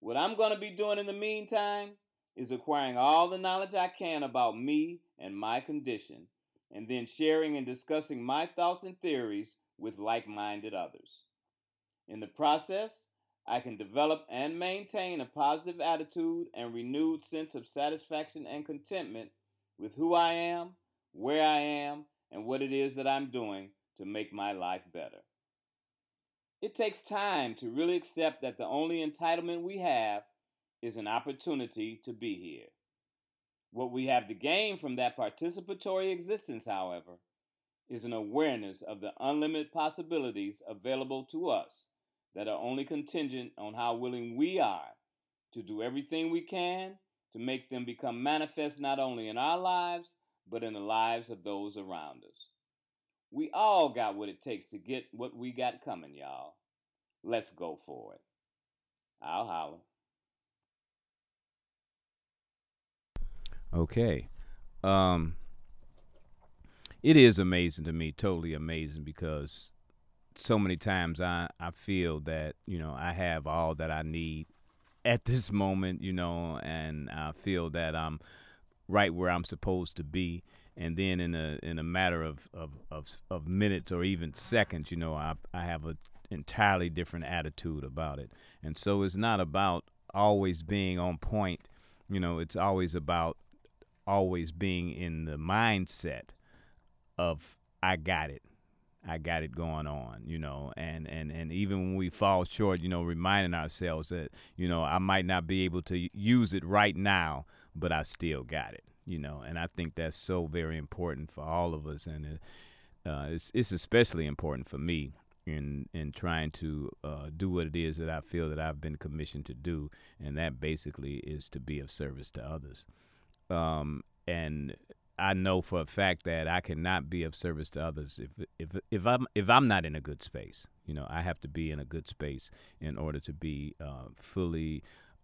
What I'm going to be doing in the meantime is acquiring all the knowledge I can about me and my condition, and then sharing and discussing my thoughts and theories with like minded others. In the process, I can develop and maintain a positive attitude and renewed sense of satisfaction and contentment with who I am, where I am, and what it is that I'm doing to make my life better. It takes time to really accept that the only entitlement we have is an opportunity to be here. What we have to gain from that participatory existence, however, is an awareness of the unlimited possibilities available to us that are only contingent on how willing we are to do everything we can to make them become manifest not only in our lives, but in the lives of those around us. We all got what it takes to get what we got coming, y'all. Let's go for it. I'll holler. Okay. Um, it is amazing to me, totally amazing, because so many times I, I feel that, you know, I have all that I need at this moment, you know, and I feel that I'm right where I'm supposed to be. And then in a in a matter of, of, of, of minutes or even seconds, you know, I I have an entirely different attitude about it. And so it's not about always being on point. You know, it's always about always being in the mindset of I got it. I got it going on, you know, and, and, and even when we fall short, you know, reminding ourselves that, you know, I might not be able to use it right now, but I still got it, you know, and I think that's so very important for all of us. And uh, it's, it's especially important for me in, in trying to uh, do what it is that I feel that I've been commissioned to do. And that basically is to be of service to others. Um, and I know for a fact that I cannot be of service to others if if if I'm if I'm not in a good space. You know, I have to be in a good space in order to be uh, fully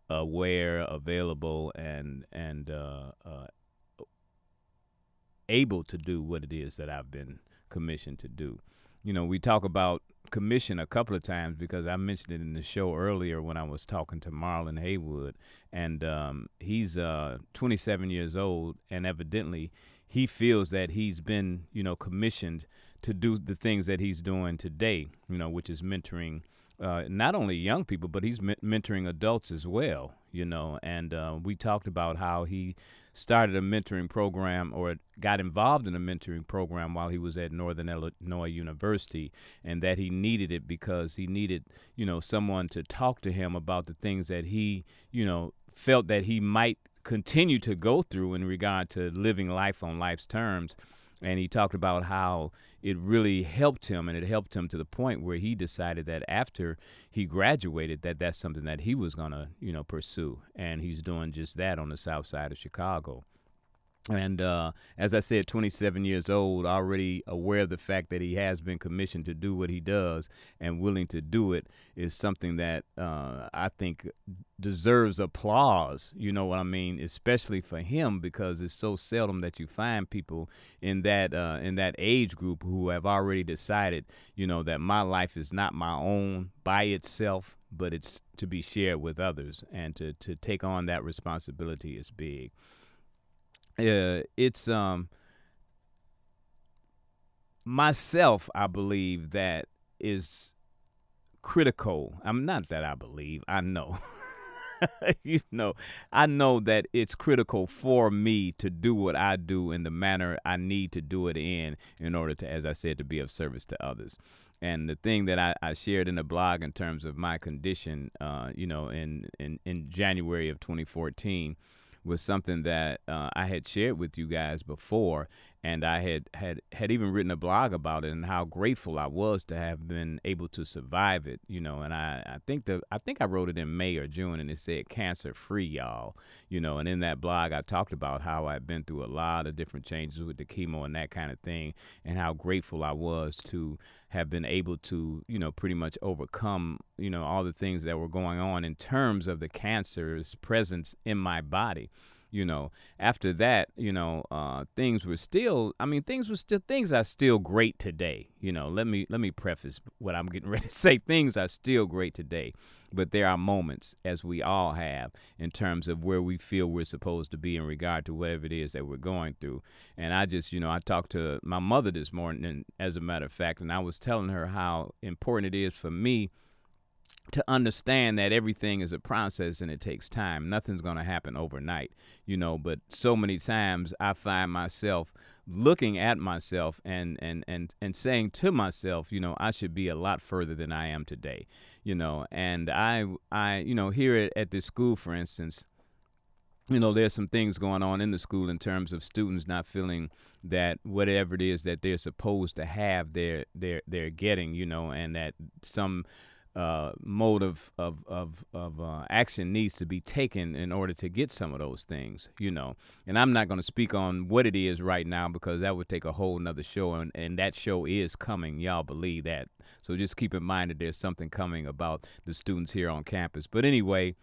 aware, available, and and uh, uh, able to do what it is that I've been commissioned to do. You know, we talk about commission a couple of times because I mentioned it in the show earlier when I was talking to Marlon Haywood, and um, he's uh, 27 years old, and evidently he feels that he's been, you know, commissioned to do the things that he's doing today, you know, which is mentoring uh, not only young people, but he's me- mentoring adults as well, you know. And uh, we talked about how he started a mentoring program or got involved in a mentoring program while he was at Northern Illinois University, and that he needed it because he needed, you know, someone to talk to him about the things that he, you know, felt that he might continue to go through in regard to living life on life's terms. And he talked about how it really helped him and it helped him to the point where he decided that after he graduated that that's something that he was going to you know pursue. And he's doing just that on the south side of chicago and uh, as I said, 27 years old, already aware of the fact that he has been commissioned to do what he does and willing to do it is something that uh, I think deserves applause. You know what I mean? Especially for him because it's so seldom that you find people in that uh, in that age group who have already decided, you know, that my life is not my own by itself, but it's to be shared with others, and to to take on that responsibility is big uh, it's um myself i believe that is critical. I'm not that i believe i know. You know i know that it's critical for me to do what i do in the manner i need to do it in in order to as i said to be of service to others. And the thing that I, I shared in the blog in terms of my condition uh, you know in, in in january of 2014 was something that uh, I had shared with you guys before, and I had, had had even written a blog about it and how grateful I was to have been able to survive it, you know. And I, I think the I think I wrote it in May or June, and it said cancer free, y'all, you know. And in that blog, I talked about how I'd been through a lot of different changes with the chemo and that kind of thing, and how grateful I was to have been able to, you know, pretty much overcome, you know, all the things that were going on in terms of the cancer's presence in my body you know. After that you know uh, things were still i mean things were still things are still great today you know. Let me let me preface what i'm getting ready to say. Things are still great today but there are moments as we all have in terms of where we feel we're supposed to be in regard to whatever it is that we're going through. And i just you know i talked to my mother this morning and as a matter of fact and i was telling her how important it is for me to understand that everything is a process and it takes time. Nothing's going to happen overnight, you know, but so many times I find myself looking at myself and and and and saying to myself, you know, I should be a lot further than I am today, you know. And I I you know, here at, at this school for instance, you know, there's some things going on in the school in terms of students not feeling that whatever it is that they're supposed to have, they're they're they're getting, you know, and that some uh, mode of of of, of uh, action needs to be taken in order to get some of those things, you know. And I'm not going to speak on what it is right now because that would take a whole nother show, and, and that show is coming. Y'all believe that? So just keep in mind that there's something coming about the students here on campus. But anyway,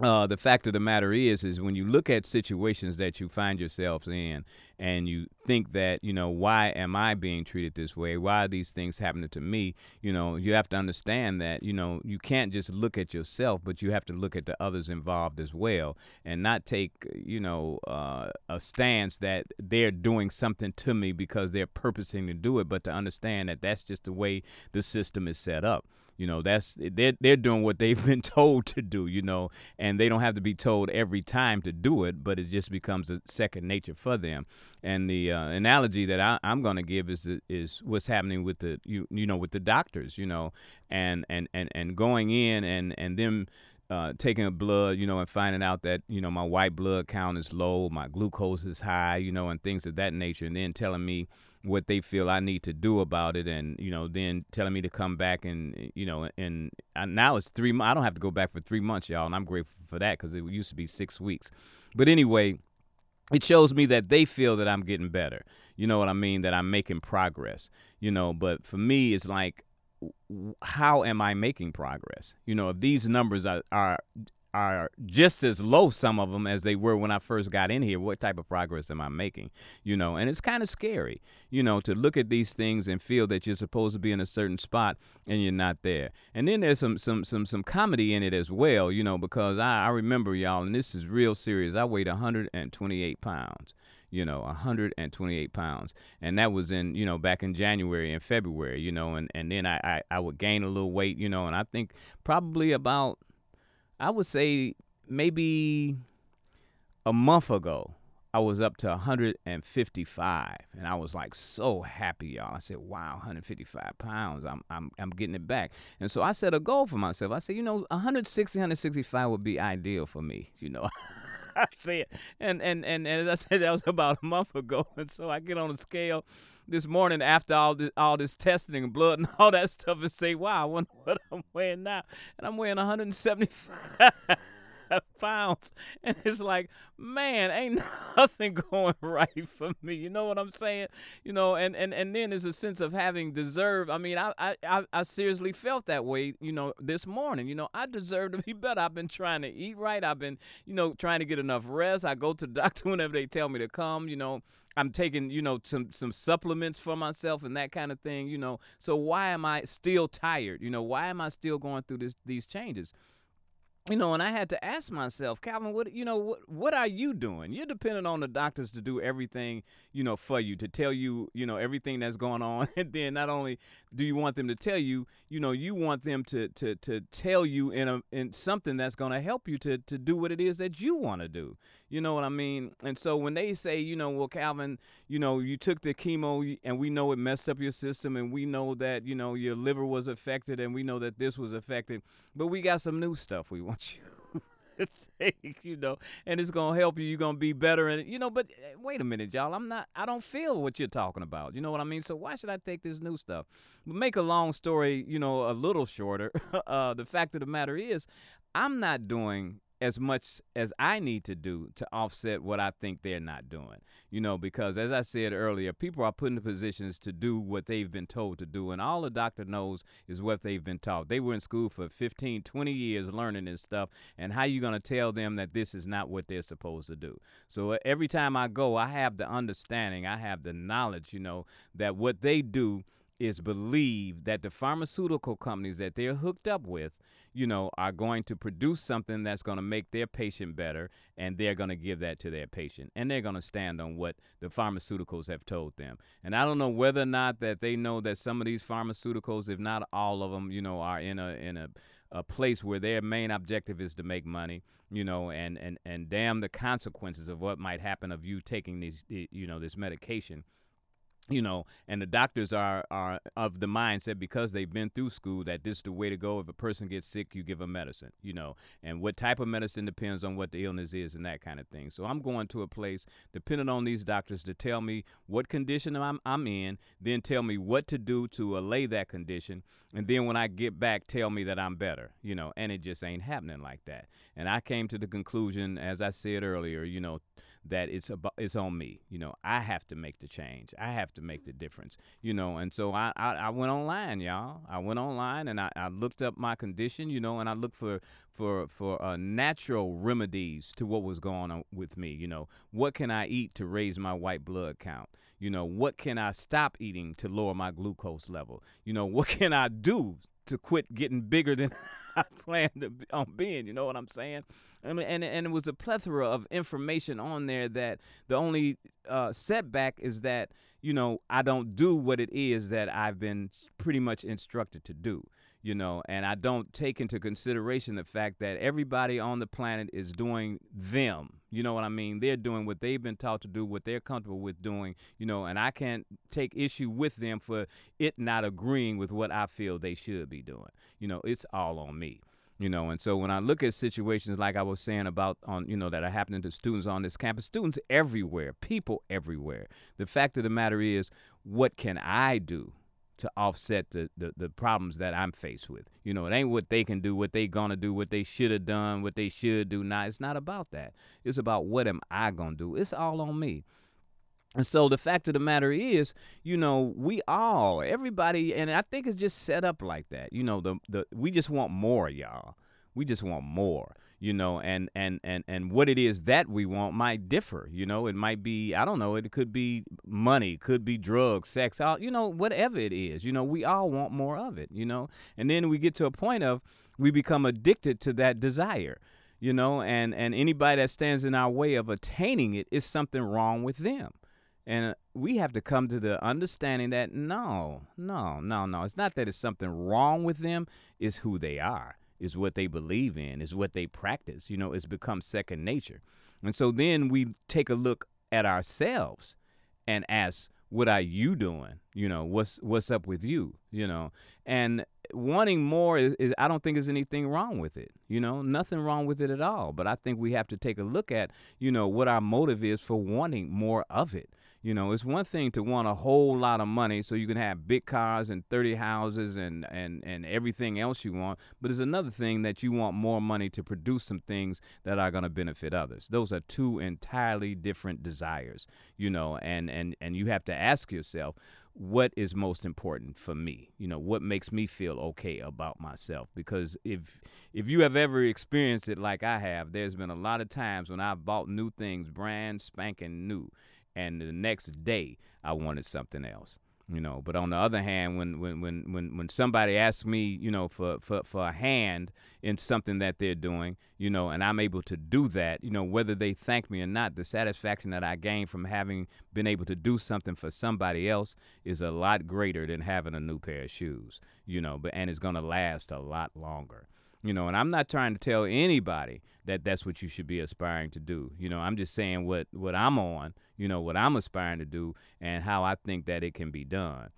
uh, the fact of the matter is, is when you look at situations that you find yourselves in, and you think that, you know, why am I being treated this way? Why are these things happening to me? You know, you have to understand that, you know, you can't just look at yourself, but you have to look at the others involved as well, and not take, you know, uh, a stance that they're doing something to me because they're purposing to do it, but to understand that that's just the way the system is set up. You know, that's they're they're doing what they've been told to do. You know, and they don't have to be told every time to do it, but it just becomes a second nature for them. And the uh, analogy that I, am going to give is is what's happening with the you you know with the doctors. You know, and and and and going in and and them. Uh, taking a blood, you know, and finding out that you know my white blood count is low, my glucose is high, you know, and things of that nature, and then telling me what they feel I need to do about it, and you know, then telling me to come back and you know, and, and now it's three. I don't have to go back for three months, y'all, and I'm grateful for that because it used to be six weeks. But anyway, it shows me that they feel that I'm getting better. You know what I mean? That I'm making progress. You know, but for me, it's like, how am I making progress? You know, if these numbers are, are are just as low some of them as they were when I first got in here. What type of progress am I making? You know, and it's kind of scary, you know, to look at these things and feel that you're supposed to be in a certain spot and you're not there. And then there's some some some some comedy in it as well, you know, because I, I remember y'all, and this is real serious. I weighed 128 pounds you know 128 pounds and that was in you know back in january and february you know and and then I, I i would gain a little weight you know and i think probably about I would say maybe a month ago, I was up to 155, and I was like so happy, y'all. I said, "Wow, 155 pounds! I'm I'm I'm getting it back." And so I set a goal for myself. I said, you know, 160, 165 would be ideal for me. You know, I said, and and and and as I said, that was about a month ago. And so I get on the scale this morning after all this all this testing and blood and all that stuff and say, wow, I wonder what I'm weighing now. And I'm weighing 175 pounds. And it's like, man, ain't nothing going right for me. You know what I'm saying? You know, and and and then there's a sense of having deserved. I mean, I I I seriously felt that way. You know, this morning. You know, I deserve to be better. I've been trying to eat right. I've been, you know, trying to get enough rest. I go to the doctor whenever they tell me to come. You know. I'm taking, you know, some some supplements for myself and that kind of thing, you know. So why am I still tired? You know, why am I still going through this these changes? You know, and I had to ask myself, Calvin, what you know, what what are you doing? You're depending on the doctors to do everything, you know, for you to tell you, you know, everything that's going on, and then not only do you want them to tell you, you know, you want them to to to tell you in a in something that's going to help you to to do what it is that you want to do. You know what I mean? And so when they say, you know, well, Calvin, you know, you took the chemo and we know it messed up your system and we know that, you know, your liver was affected and we know that this was affected, but we got some new stuff we want you to take, you know, and it's to help you. You're to be better. And, you know, but eh, wait a minute, y'all. I'm not, I don't feel what you're talking about. You know what I mean? So why should I take this new stuff? But make a long story, you know, a little shorter. uh, the fact of the matter is, I'm not doing as much as I need to do to offset what I think they're not doing. You know, because as I said earlier, people are put in positions to do what they've been told to do. And all a doctor knows is what they've been taught. They were in school for 15, 20 years learning this stuff. And how you going to tell them that this is not what they're supposed to do? So uh, every time I go, I have the understanding, I have the knowledge, you know, that what they do is believe that the pharmaceutical companies that they're hooked up with you know, are going to produce something that's going to make their patient better, and they're going to give that to their patient, and they're going to stand on what the pharmaceuticals have told them. And I don't know whether or not that they know that some of these pharmaceuticals, if not all of them, you know, are in a in a a place where their main objective is to make money, you know, and and and damn the consequences of what might happen of you taking these, you know, this medication you know, and the doctors are are of the mindset because they've been through school that this is the way to go. If a person gets sick, you give them medicine, you know, and what type of medicine depends on what the illness is and that kind of thing. So I'm going to a place depending on these doctors to tell me what condition I'm I'm in, then tell me what to do to allay that condition, and then when I get back, tell me that I'm better, you know, and it just ain't happening like that. And I came to the conclusion, as I said earlier, you know that it's about it's on me. You know, I have to make the change. I have to make the difference. You know, and so I I, I went online, y'all. I went online and I, I looked up my condition. You know, and I looked for for for uh, natural remedies to what was going on with me. You know, what can I eat to raise my white blood count? You know, what can I stop eating to lower my glucose level? You know, what can I do to quit getting bigger than I planned on being. You know what I'm saying? And and and it was a plethora of information on there that the only uh, setback is that you know I don't do what it is that I've been pretty much instructed to do you know, and I don't take into consideration the fact that everybody on the planet is doing them. You know what I mean? They're doing what they've been taught to do, what they're comfortable with doing, you know, and I can't take issue with them for it not agreeing with what I feel they should be doing. You know, it's all on me you know and so when i look at situations like i was saying about on you know that are happening to students on this campus students everywhere people everywhere the fact of the matter is what can i do to offset the, the, the problems that I'm faced with. You know, it ain't what they can do, what they gonna do, what they should have done, what they should do now. It's not about that. It's about what am I gonna do. It's all on me. And so the fact of the matter is, you know, we all, everybody, and I think it's just set up like that. You know, the the we just want more, y'all. We just want more, you know, and and and and what it is that we want might differ. You know, it might be I don't know. It could be money, could be drugs, sex, all you know, whatever it is. You know, we all want more of it. You know, and then we get to a point of we become addicted to that desire. You know, and and anybody that stands in our way of attaining it is something wrong with them. And uh, we have to come to the understanding that no, no, no, no. It's not that it's something wrong with them, it's who they are, is what they believe in, is what they practice. You know, it's become second nature. And so then we take a look at ourselves and ask, what are you doing? You know, what's what's up with you? You know, and wanting more is, is, I don't think there's anything wrong with it. You know, nothing wrong with it at all. But I think we have to take a look at, you know, what our motive is for wanting more of it. You know, it's one thing to want a whole lot of money so you can have big cars and 30 houses and, and, and everything else you want, but it's another thing that you want more money to produce some things that are going to benefit others. Those are two entirely different desires, you know, and, and, and you have to ask yourself, what is most important for me you know what makes me feel okay about myself because if if you have ever experienced it like i have there's been a lot of times when i've bought new things brand spanking new and the next day I wanted something else. You know, but on the other hand, when when when when when somebody asks me, you know, for for for a hand in something that they're doing, you know, and I'm able to do that, you know, whether they thank me or not, the satisfaction that I gain from having been able to do something for somebody else is a lot greater than having a new pair of shoes, you know, but and it's to last a lot longer. You know, and I'm not trying to tell anybody that that's what you should be aspiring to do. You know, I'm just saying what what I'm on, you know, what I'm aspiring to do and how I think that it can be done.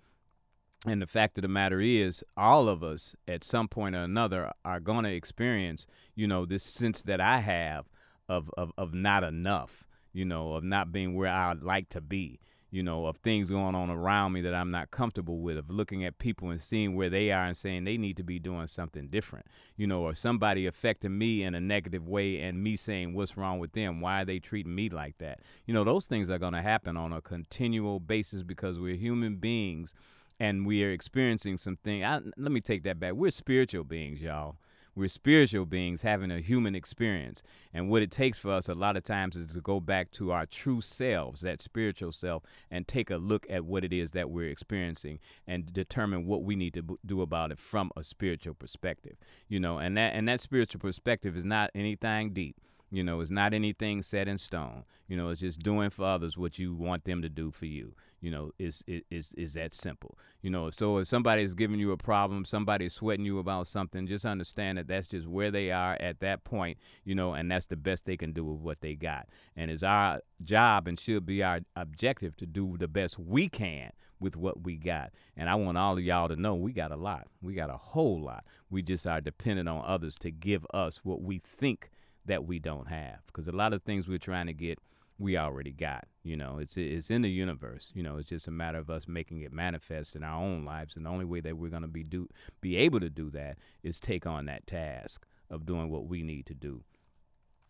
And the fact of the matter is, all of us at some point or another are going to experience, you know, this sense that I have of, of, of not enough, you know, of not being where I'd like to be you know, of things going on around me that I'm not comfortable with, of looking at people and seeing where they are and saying they need to be doing something different, you know, or somebody affecting me in a negative way and me saying what's wrong with them, why are they treating me like that? You know, those things are going to happen on a continual basis because we're human beings and we are experiencing something. I, let me take that back. We're spiritual beings, y'all. We're spiritual beings having a human experience. And what it takes for us a lot of times is to go back to our true selves, that spiritual self, and take a look at what it is that we're experiencing and determine what we need to b- do about it from a spiritual perspective. You know, and that and that spiritual perspective is not anything deep. You know, it's not anything set in stone. You know, it's just doing for others what you want them to do for you. You know, is is is that simple. You know, so if somebody's giving you a problem, somebody's sweating you about something, just understand that that's just where they are at that point. You know, and that's the best they can do with what they got. And it's our job and should be our objective to do the best we can with what we got. And I want all of y'all to know we got a lot. We got a whole lot. We just are dependent on others to give us what we think that we don't have. Because a lot of things we're trying to get we already got. You know, it's it's in the universe. You know, it's just a matter of us making it manifest in our own lives. And the only way that we're to be do be able to do that is take on that task of doing what we need to do.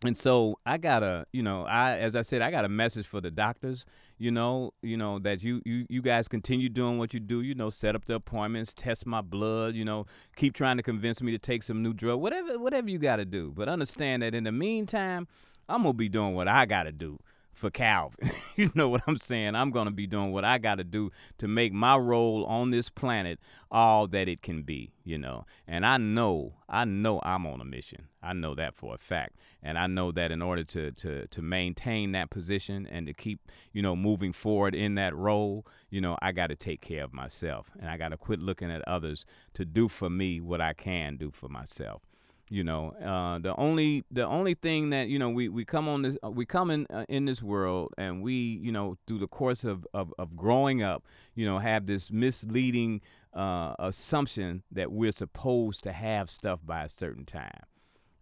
And so I got a, you know, I as I said, I got a message for the doctors. You know, you know that you you you guys continue doing what you do. You know, set up the appointments, test my blood. You know, keep trying to convince me to take some new drug, whatever whatever you got to do. But understand that in the meantime, I'm gonna be doing what I got to do for Calvin. you know what I'm saying? I'm going to be doing what I got to do to make my role on this planet all that it can be, you know. And I know, I know I'm on a mission. I know that for a fact. And I know that in order to to to maintain that position and to keep, you know, moving forward in that role, you know, I got to take care of myself and I got to quit looking at others to do for me what I can do for myself you know uh, the only the only thing that you know we, we come on this uh, we come in uh, in this world and we you know through the course of, of, of growing up you know have this misleading uh, assumption that we're supposed to have stuff by a certain time.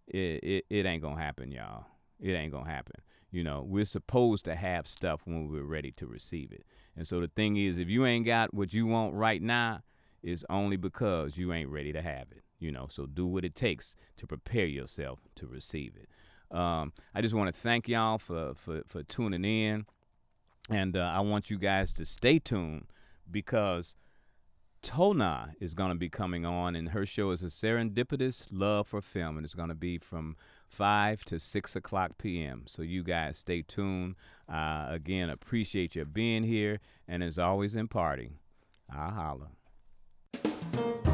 It, it, it ain't gonna happen y'all. It ain't gonna happen. You know we're supposed to have stuff when we're ready to receive it. And so the thing is if you ain't got what you want right now it's only because you ain't ready to have it. You know, so do what it takes to prepare yourself to receive it. Um, I just want to thank y'all for, for, for tuning in. And uh, I want you guys to stay tuned because Tona is going to be coming on, and her show is a serendipitous love for film, and it's going to be from 5 to 6 o'clock p.m. So you guys stay tuned. Uh, again, appreciate you being here, and as always, in party I'll holla.